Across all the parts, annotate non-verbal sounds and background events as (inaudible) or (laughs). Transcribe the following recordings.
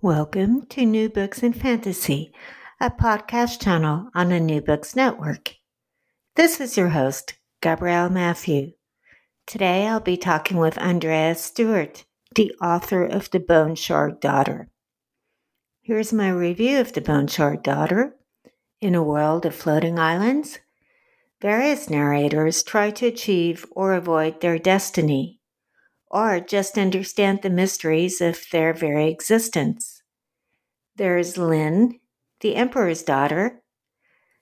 Welcome to New Books in Fantasy, a podcast channel on the New Books Network. This is your host, Gabrielle Mathieu. Today I'll be talking with Andrea Stewart, the author of The Bone Shard Daughter. Here's my review of The Bone Shard Daughter. In a world of floating islands, various narrators try to achieve or avoid their destiny or just understand the mysteries of their very existence. There is Lin, the Emperor's daughter,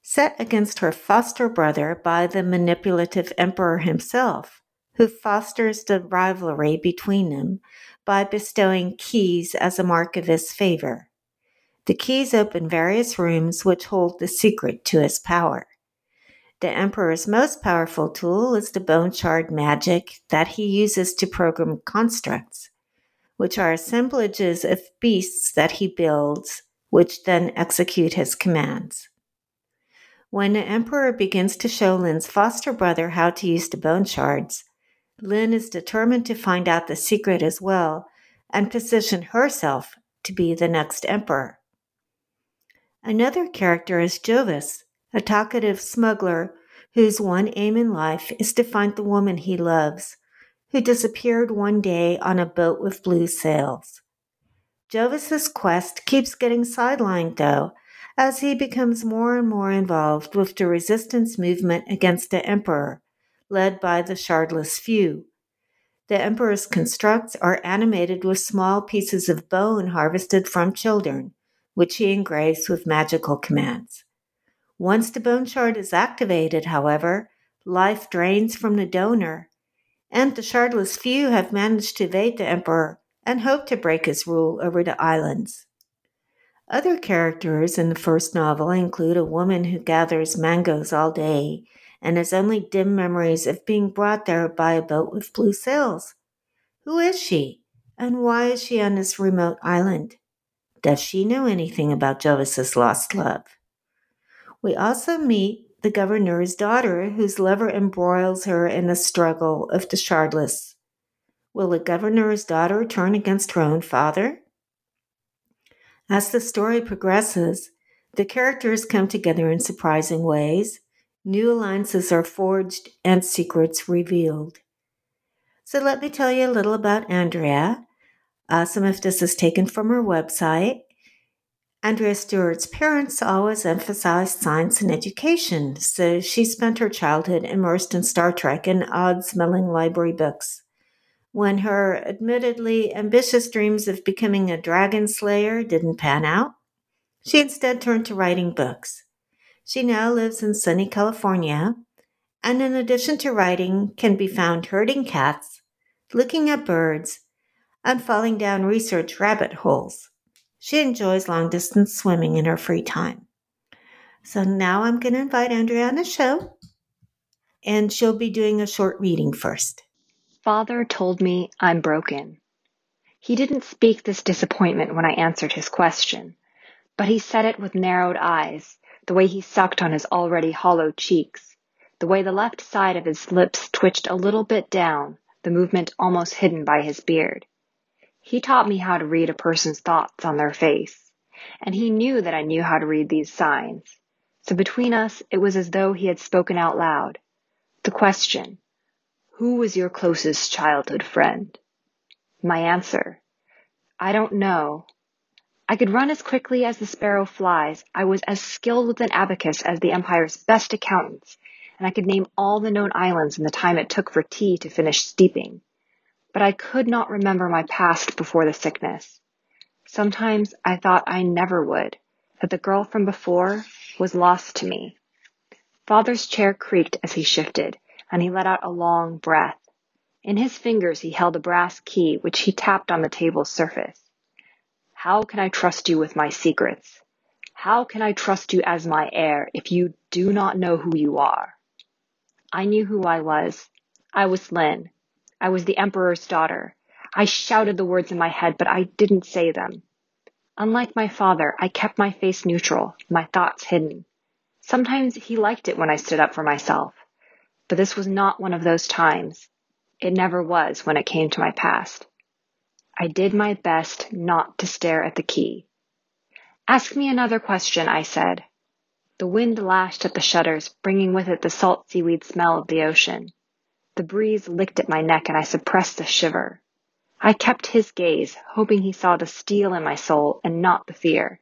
set against her foster brother by the manipulative Emperor himself, who fosters the rivalry between them by bestowing keys as a mark of his favor. The keys open various rooms which hold the secret to his power. The Emperor's most powerful tool is the bone shard magic that he uses to program constructs, which are assemblages of beasts that he builds, which then execute his commands. When the Emperor begins to show Lin's foster brother how to use the bone shards, Lin is determined to find out the secret as well and position herself to be the next emperor. Another character is Jovis, a talkative smuggler whose one aim in life is to find the woman he loves, who disappeared one day on a boat with blue sails. Jovis's quest keeps getting sidelined, though, as he becomes more and more involved with the resistance movement against the Emperor, led by the Shardless Few. The Emperor's constructs are animated with small pieces of bone harvested from children, which he engraves with magical commands. Once the bone shard is activated, however, life drains from the donor, and the shardless few have managed to evade the emperor and hope to break his rule over the islands. Other characters in the first novel include a woman who gathers mangoes all day and has only dim memories of being brought there by a boat with blue sails. Who is she, and why is she on this remote island? Does she know anything about Jovis's lost love? We also meet the governor's daughter, whose lover embroils her in the struggle of the shardless. Will the governor's daughter turn against her own father? As the story progresses, the characters come together in surprising ways, new alliances are forged, and secrets revealed. So let me tell you a little about Andrea. Uh, some of this is taken from her website. Andrea Stewart's parents always emphasized science and education, so she spent her childhood immersed in Star Trek and odd smelling library books. When her admittedly ambitious dreams of becoming a dragon slayer didn't pan out, she instead turned to writing books. She now lives in sunny California, and in addition to writing, can be found herding cats, looking at birds, and falling down research rabbit holes. She enjoys long distance swimming in her free time. So now I'm going to invite Andrea on the show, and she'll be doing a short reading first. Father told me I'm broken. He didn't speak this disappointment when I answered his question, but he said it with narrowed eyes, the way he sucked on his already hollow cheeks, the way the left side of his lips twitched a little bit down, the movement almost hidden by his beard. He taught me how to read a person's thoughts on their face, and he knew that I knew how to read these signs. So between us, it was as though he had spoken out loud. The question, who was your closest childhood friend? My answer, I don't know. I could run as quickly as the sparrow flies. I was as skilled with an abacus as the empire's best accountants, and I could name all the known islands in the time it took for tea to finish steeping but I could not remember my past before the sickness. Sometimes I thought I never would, that the girl from before was lost to me. Father's chair creaked as he shifted, and he let out a long breath. In his fingers he held a brass key which he tapped on the table's surface. How can I trust you with my secrets? How can I trust you as my heir if you do not know who you are? I knew who I was. I was Lin. I was the Emperor's daughter. I shouted the words in my head, but I didn't say them. Unlike my father, I kept my face neutral, my thoughts hidden. Sometimes he liked it when I stood up for myself, but this was not one of those times. It never was when it came to my past. I did my best not to stare at the key. Ask me another question, I said. The wind lashed at the shutters, bringing with it the salt seaweed smell of the ocean. The breeze licked at my neck and I suppressed a shiver. I kept his gaze, hoping he saw the steel in my soul and not the fear.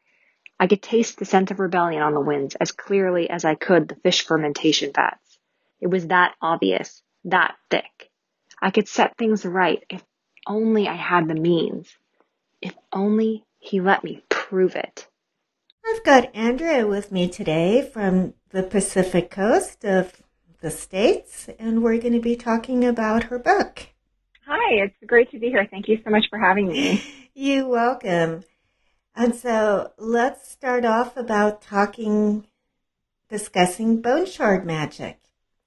I could taste the scent of rebellion on the winds as clearly as I could the fish fermentation fats. It was that obvious, that thick. I could set things right if only I had the means. If only he let me prove it. I've got Andrea with me today from the Pacific coast of the States, and we're going to be talking about her book. Hi, it's great to be here. Thank you so much for having me. (laughs) You're welcome. And so let's start off about talking, discussing bone shard magic.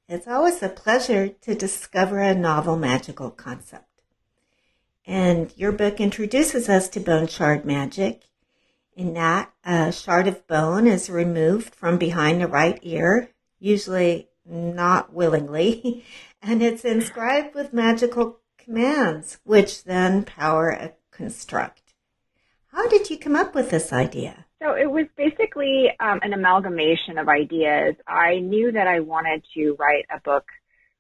It's always a pleasure to discover a novel magical concept. And your book introduces us to bone shard magic. In that, a shard of bone is removed from behind the right ear, usually not willingly, (laughs) and it's inscribed with magical commands, which then power a construct. How did you come up with this idea? So it was basically um, an amalgamation of ideas. I knew that I wanted to write a book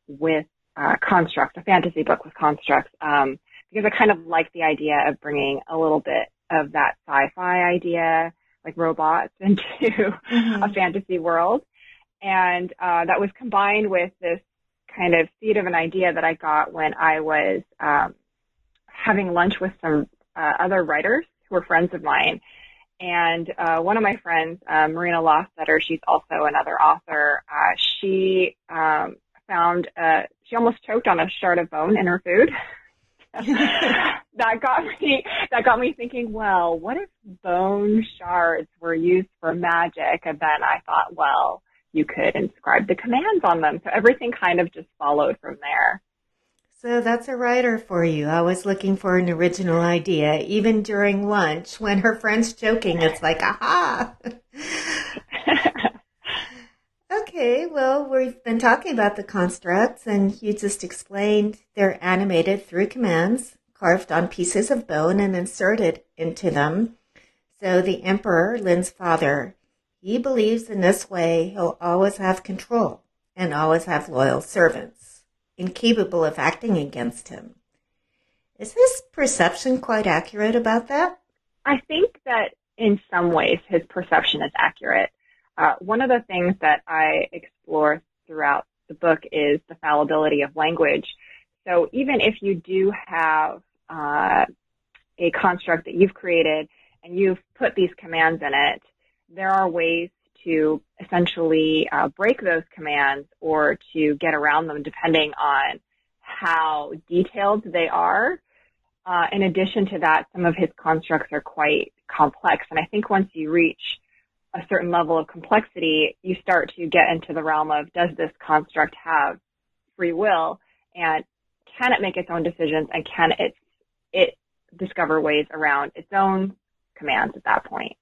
with uh, constructs, a fantasy book with constructs, um, because I kind of like the idea of bringing a little bit of that sci-fi idea, like robots, (laughs) into mm-hmm. a fantasy world. And uh, that was combined with this kind of seed of an idea that I got when I was um, having lunch with some uh, other writers who were friends of mine. And uh, one of my friends, uh, Marina Lostetter, she's also another author. Uh, she um, found uh, she almost choked on a shard of bone in her food. (laughs) that got me that got me thinking. Well, what if bone shards were used for magic? And then I thought, well, you could inscribe the commands on them. So everything kind of just followed from there. So that's a writer for you. I was looking for an original idea. Even during lunch, when her friend's joking, it's like, aha! (laughs) okay, well, we've been talking about the constructs, and you just explained they're animated through commands carved on pieces of bone and inserted into them. So the emperor, Lin's father, he believes in this way he'll always have control and always have loyal servants, incapable of acting against him. Is this perception quite accurate about that? I think that in some ways his perception is accurate. Uh, one of the things that I explore throughout the book is the fallibility of language. So even if you do have uh, a construct that you've created and you've put these commands in it, there are ways to essentially uh, break those commands or to get around them depending on how detailed they are. Uh, in addition to that, some of his constructs are quite complex. And I think once you reach a certain level of complexity, you start to get into the realm of does this construct have free will and can it make its own decisions and can it, it discover ways around its own commands at that point?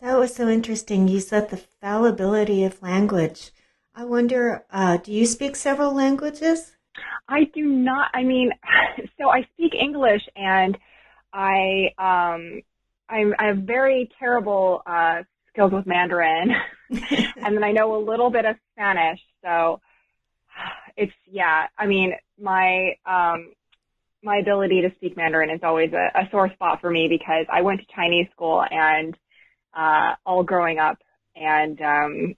That was so interesting. You said the fallibility of language. I wonder, uh, do you speak several languages? I do not. I mean, (laughs) so I speak English and I, um, I'm, I have very terrible, uh, skills with Mandarin. (laughs) and then I know a little bit of Spanish. So (sighs) it's, yeah, I mean, my, um, my ability to speak Mandarin is always a, a sore spot for me because I went to Chinese school and uh, all growing up, and um,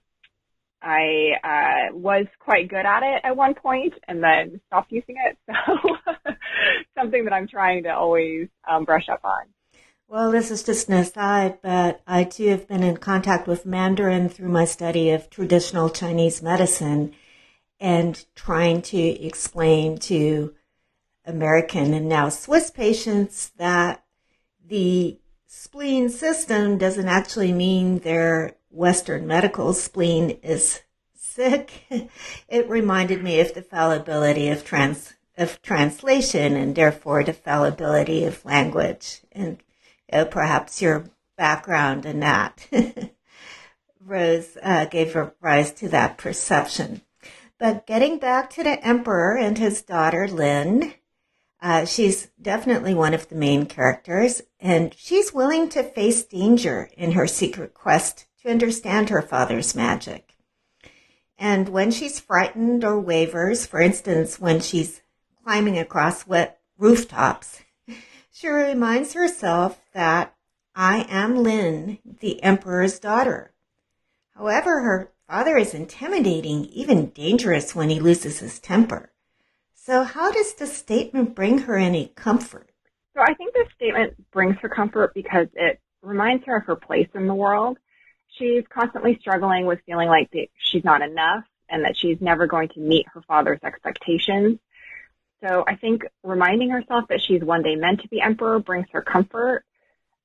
I uh, was quite good at it at one point, and then stopped using it. (laughs) So (laughs) something that I'm trying to always um, brush up on. Well, this is just an aside, but I too have been in contact with Mandarin through my study of traditional Chinese medicine and trying to explain to American and now Swiss patients that the spleen system doesn't actually mean their Western medical spleen is sick. (laughs) It reminded me of the fallibility of trans of translation and therefore the fallibility of language and uh, perhaps your background in that (laughs) rose uh, gave rise to that perception. But getting back to the emperor and his daughter Lin, uh, she's definitely one of the main characters, and she's willing to face danger in her secret quest to understand her father's magic. And when she's frightened or wavers, for instance, when she's climbing across wet rooftops, (laughs) she reminds herself that I am Lin, the emperor's daughter. However, her father is intimidating, even dangerous when he loses his temper. So, how does this statement bring her any comfort? So, I think this statement brings her comfort because it reminds her of her place in the world. She's constantly struggling with feeling like she's not enough and that she's never going to meet her father's expectations. So, I think reminding herself that she's one day meant to be emperor brings her comfort.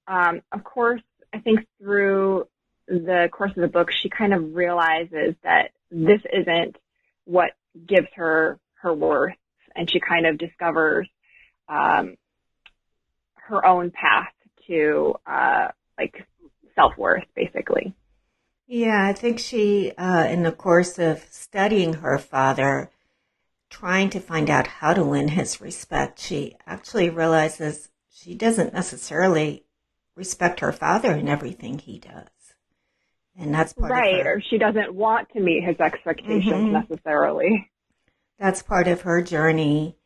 Um, of course, I think through the course of the book, she kind of realizes that this isn't what gives her her worth and she kind of discovers um, her own path to uh, like self worth, basically. Yeah, I think she, uh, in the course of studying her father, trying to find out how to win his respect, she actually realizes she doesn't necessarily respect her father in everything he does. And that's part right, or she doesn't want to meet his expectations mm-hmm. necessarily. That's part of her journey.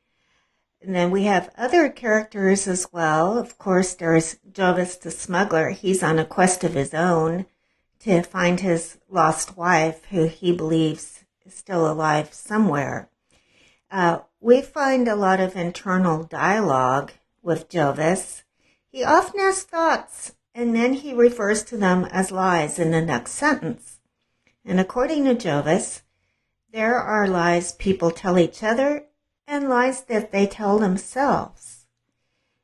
And then we have other characters as well. Of course, there's Jovis the smuggler. He's on a quest of his own to find his lost wife, who he believes is still alive somewhere. Uh, we find a lot of internal dialogue with Jovis. He often has thoughts, and then he refers to them as lies in the next sentence. And according to Jovis, there are lies people tell each other and lies that they tell themselves.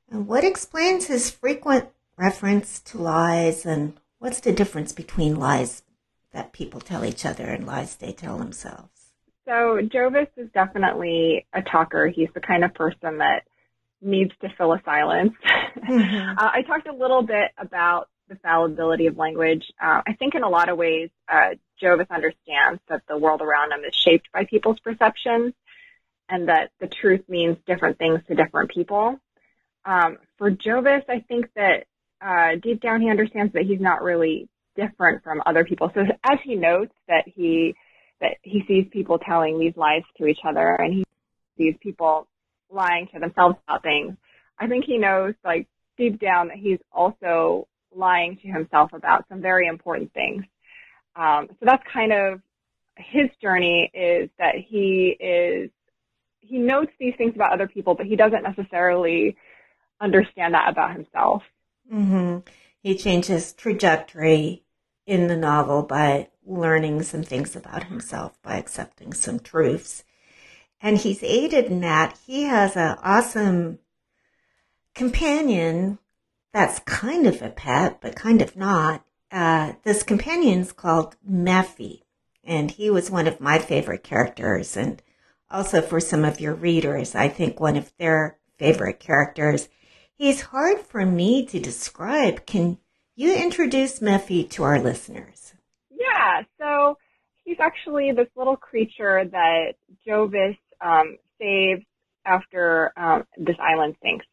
And what explains his frequent reference to lies and what's the difference between lies that people tell each other and lies they tell themselves? So Jovis is definitely a talker. He's the kind of person that needs to fill a silence. (laughs) Mm-hmm. uh, I talked a little bit about the fallibility of language. Uh, I think in a lot of ways, uh, Jovis understands that the world around him is shaped by people's perceptions and that the truth means different things to different people. Um, for Jovis, I think that uh, deep down he understands that he's not really different from other people. So as he notes that he that he sees people telling these lies to each other and he sees people lying to themselves about things, I think he knows like deep down that he's also lying to himself about some very important things. Um, so that's kind of his journey is that he is he notes these things about other people, but he doesn't necessarily understand that about himself. Mm-hmm. He changes trajectory in the novel by learning some things about himself, by accepting some truths. And he's aided in that. He has an awesome companion that's kind of a pet, but kind of not. Uh, this companion's called Mephi, and he was one of my favorite characters, and also for some of your readers, I think one of their favorite characters. He's hard for me to describe. Can you introduce Mephi to our listeners? Yeah, so he's actually this little creature that Jovis um, saves after um, this island sinks.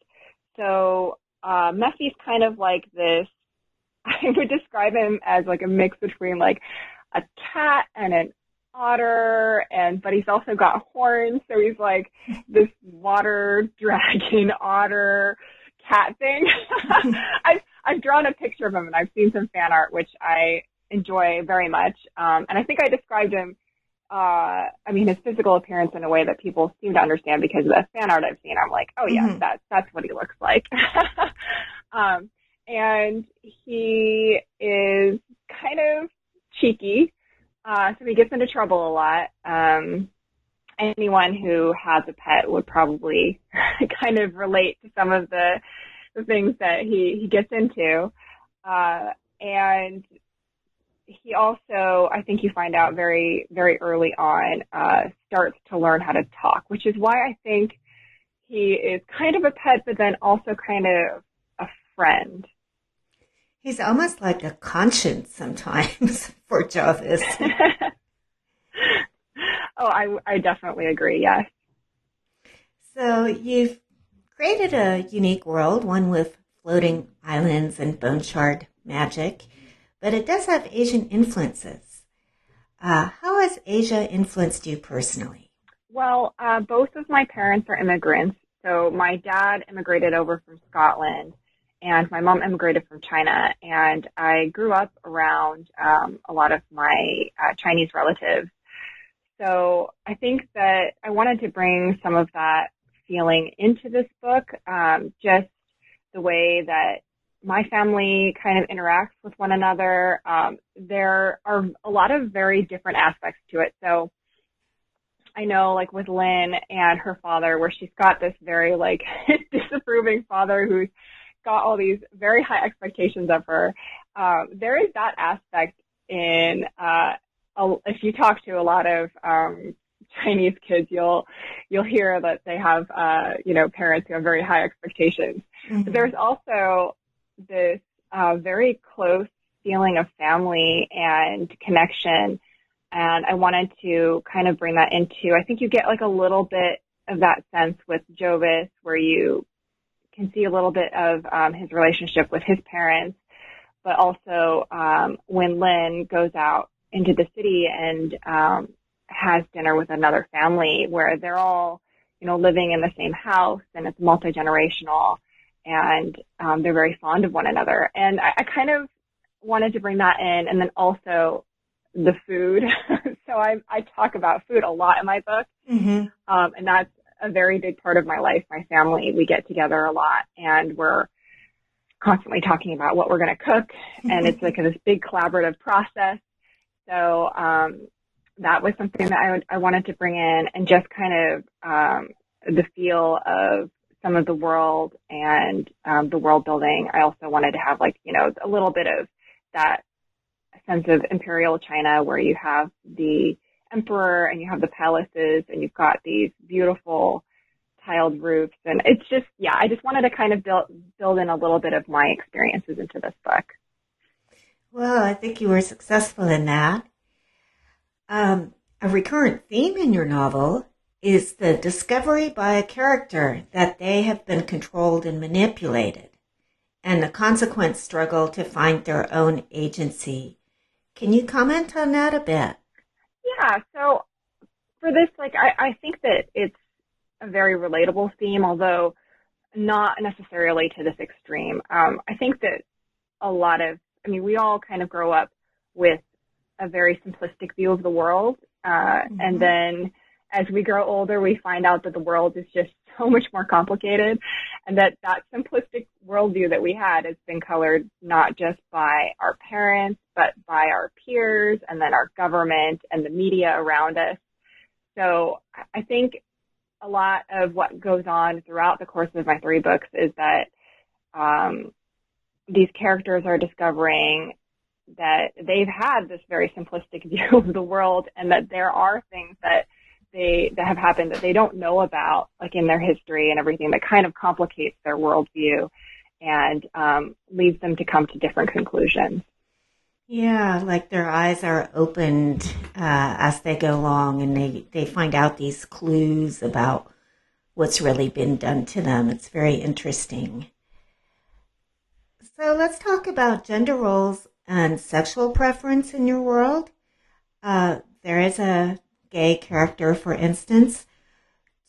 So uh, Mephi's kind of like this. (laughs) I would describe him as like a mix between like a cat and an otter, and but he's also got horns, so he's like this water (laughs) dragon otter cat thing. (laughs) I've I've drawn a picture of him and I've seen some fan art which I enjoy very much. Um, and I think I described him uh, I mean, his physical appearance in a way that people seem to understand because of the fan art I've seen, I'm like, oh yeah, mm-hmm. that's that's what he looks like. (laughs) um, and he is kind of cheeky, uh, so he gets into trouble a lot. Um, anyone who has a pet would probably (laughs) kind of relate to some of the the things that he he gets into. Uh, and he also, I think you find out very, very early on, uh, starts to learn how to talk, which is why I think he is kind of a pet, but then also kind of a friend. He's almost like a conscience sometimes (laughs) for Jovis. (laughs) oh, I, I definitely agree, yes. So you've created a unique world, one with floating islands and bone shard magic but it does have Asian influences. Uh, how has Asia influenced you personally? Well, uh, both of my parents are immigrants. So my dad immigrated over from Scotland, and my mom immigrated from China. And I grew up around um, a lot of my uh, Chinese relatives. So I think that I wanted to bring some of that feeling into this book, um, just the way that my family kind of interacts with one another. Um, there are a lot of very different aspects to it. So I know like with Lin and her father, where she's got this very like (laughs) disapproving father who's got all these very high expectations of her. Um, there is that aspect in, uh, a, if you talk to a lot of, um, Chinese kids, you'll, you'll hear that they have, uh, you know, parents who have very high expectations. Mm-hmm. But there's also this uh, very close feeling of family and connection. And I wanted to kind of bring that into, I think you get like a little bit of that sense with Jovis where you can see a little bit of um, his relationship with his parents, but also um, when Lin goes out into the city and um, has dinner with another family where they're all, you know, living in the same house and it's multi-generational and um, they're very fond of one another. And I, I kind of wanted to bring that in, and then also the food. (laughs) so I, I talk about food a lot in my book, mm-hmm. um, and that's a very big part of my life. My family, we get together a lot, and we're constantly talking about what we're going to cook, and it's like this big collaborative process. So um, that was something that I, would, I wanted to bring in, and just kind of um, the feel of some of the world and um, the world building. I also wanted to have like, you know, a little bit of that sense of imperial China where you have the emperor and you have the palaces and you've got these beautiful tiled roofs. And it's just, yeah, I just wanted to kind of build, build in a little bit of my experiences into this book. Well, I think you were successful in that. Um, a recurrent theme in your novel is the discovery by a character that they have been controlled and manipulated, and the consequent struggle to find their own agency. Can you comment on that a bit? Yeah, so for this, like, I, I think that it's a very relatable theme, although not necessarily to this extreme. Um, I think that a lot of, I mean, we all kind of grow up with a very simplistic view of the world, uh, mm-hmm. and then as we grow older, we find out that the world is just (laughs) so much more complicated and that that simplistic worldview that we had has been colored not just by our parents, but by our peers and then our government and the media around us. So I think a lot of what goes on throughout the course of my three books is that um, these characters are discovering that they've had this very simplistic (laughs) view of the world and that there are things that they that have happened that they don't know about, like in their history and everything, that kind of complicates their worldview and um, leads them to come to different conclusions. Yeah, like their eyes are opened uh, as they go along, and they they find out these clues about what's really been done to them. It's very interesting. So let's talk about gender roles and sexual preference in your world. Uh, there is a gay character, for instance.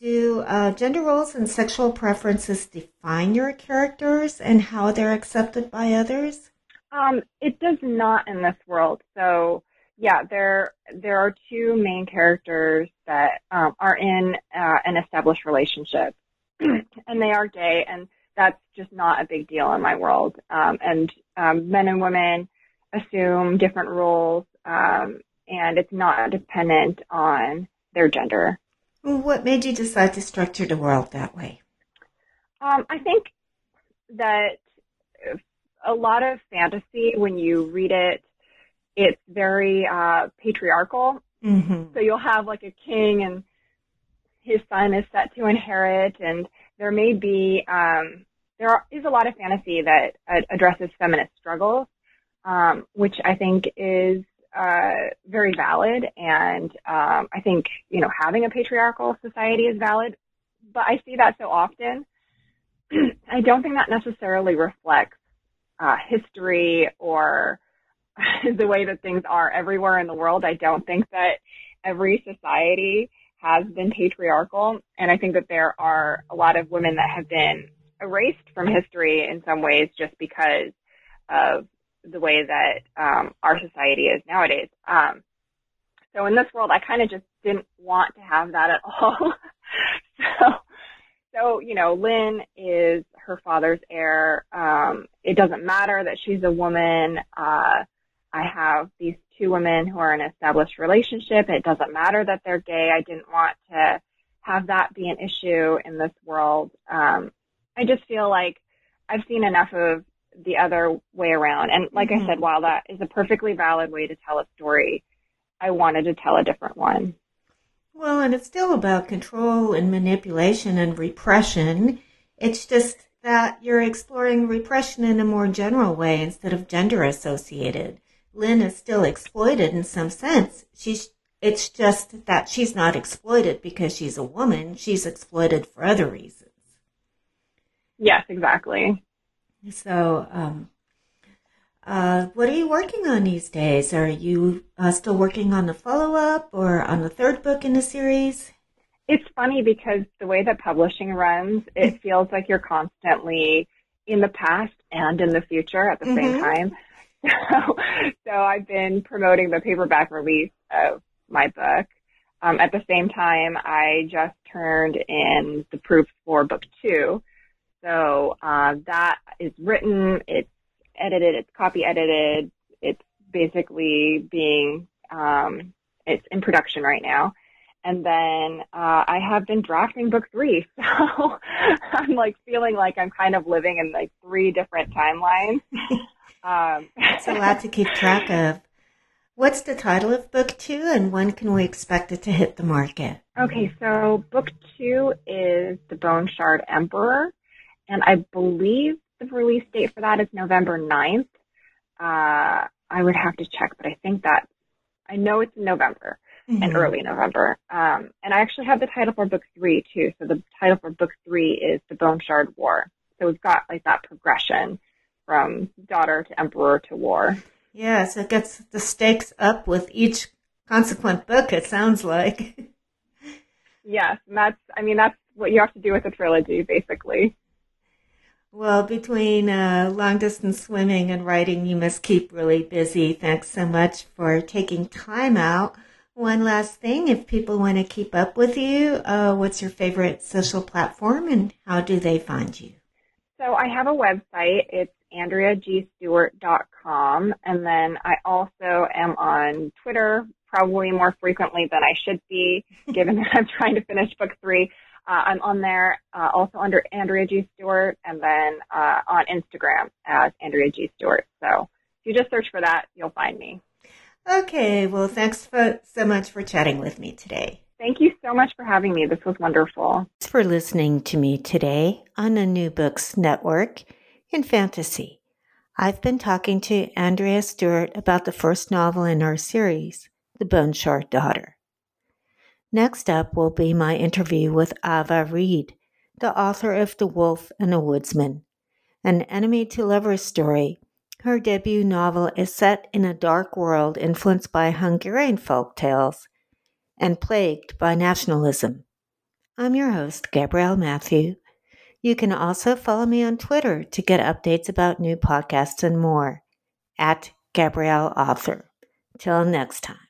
Do uh, gender roles and sexual preferences define your characters and how they're accepted by others? Um, it does not in this world. So, yeah, there there are two main characters that um, are in uh, an established relationship, (clears throat) and they are gay, and that's just not a big deal in my world. Um, and um, men and women assume different roles um, and it's not dependent on their gender. What made you decide to structure the world that way? Um, I think that a lot of fantasy, when you read it, it's very uh, patriarchal. Mm-hmm. So you'll have like a king and his son is set to inherit, and there may be um, there are, is a lot of fantasy that uh, addresses feminist struggles, um, which I think is uh, very valid, and um, I think you know having a patriarchal society is valid. But I see that so often. (clears throat) I don't think that necessarily reflects uh, history or (laughs) the way that things are everywhere in the world. I don't think that every society has been patriarchal. And I think that there are a lot of women that have been erased from history in some ways just because of the way that um, our society is nowadays. Um, so in this world, I kind of just didn't want to have that at (laughs) all. so, so you know, Lin is her father's heir. Um, it doesn't matter that she's a woman. Uh, I have these two women who are in an established relationship. It doesn't matter that they're gay. I didn't want to have that be an issue in this world. Um, I just feel like I've seen enough of the other way around. And like mm-hmm. I said, while that is a perfectly valid way to tell a story, I wanted to tell a different one. Well, and it's still about control and manipulation and repression. It's just that you're exploring repression in a more general way instead of gender associated. Lin is still exploited in some sense. She's it's just that she's not exploited because she's a woman. She's exploited for other reasons. Yes, exactly. So, um, uh, what are you working on these days? Are you uh, still working on the follow up or on the third book in the series? It's funny because the way that publishing runs, it feels like you're constantly in the past and in the future at the mm-hmm. same time. So, (laughs) so I've been promoting the paperback release of my book. Um, at the same time, I just turned in the proofs for book two. So uh, that is written, it's edited, it's copy edited, it's basically being, um, it's in production right now. And then uh, I have been drafting book three, (laughs) so I'm like feeling like I'm kind of living in like three different timelines. (laughs) Um, it's a lot to keep track (laughs) of. What's the title of book two, and when can we expect it to hit the market? Okay, so book two is The Bone Shard Emperor, and I believe the release date for that is November 9th. Uh, I would have to check, but I think that I know it's in November mm-hmm. and early November. Um, and I actually have the title for book three too. So the title for book three is The Bone Shard War. So we've got like that progression from daughter to emperor to war. Yeah, so it gets the stakes up with each consequent book, it sounds like. (laughs) yes, and that's, I mean, that's what you have to do with a trilogy, basically. Well, between uh, long distance swimming and writing, you must keep really busy. Thanks so much for taking time out. One last thing, if people want to keep up with you, uh, what's your favorite social platform and how do they find you? So I have a website. It's AndreaGstewart.com. And then I also am on Twitter probably more frequently than I should be, given that I'm trying to finish book three. Uh, I'm on there uh, also under Andrea G. Stewart and then uh, on Instagram as Andrea G. Stewart. So if you just search for that, you'll find me. Okay. Well, thanks for, so much for chatting with me today. Thank you so much for having me. This was wonderful. Thanks for listening to me today on the New Books Network in fantasy. I've been talking to Andrea Stewart about the first novel in our series, The Bone Shard Daughter. Next up will be my interview with Ava Reid, the author of The Wolf and the Woodsman, an enemy to lovers story. Her debut novel is set in a dark world influenced by Hungarian folk tales and plagued by nationalism. I'm your host, Gabrielle Mathieu you can also follow me on Twitter to get updates about new podcasts and more at Gabrielle Author. Till next time.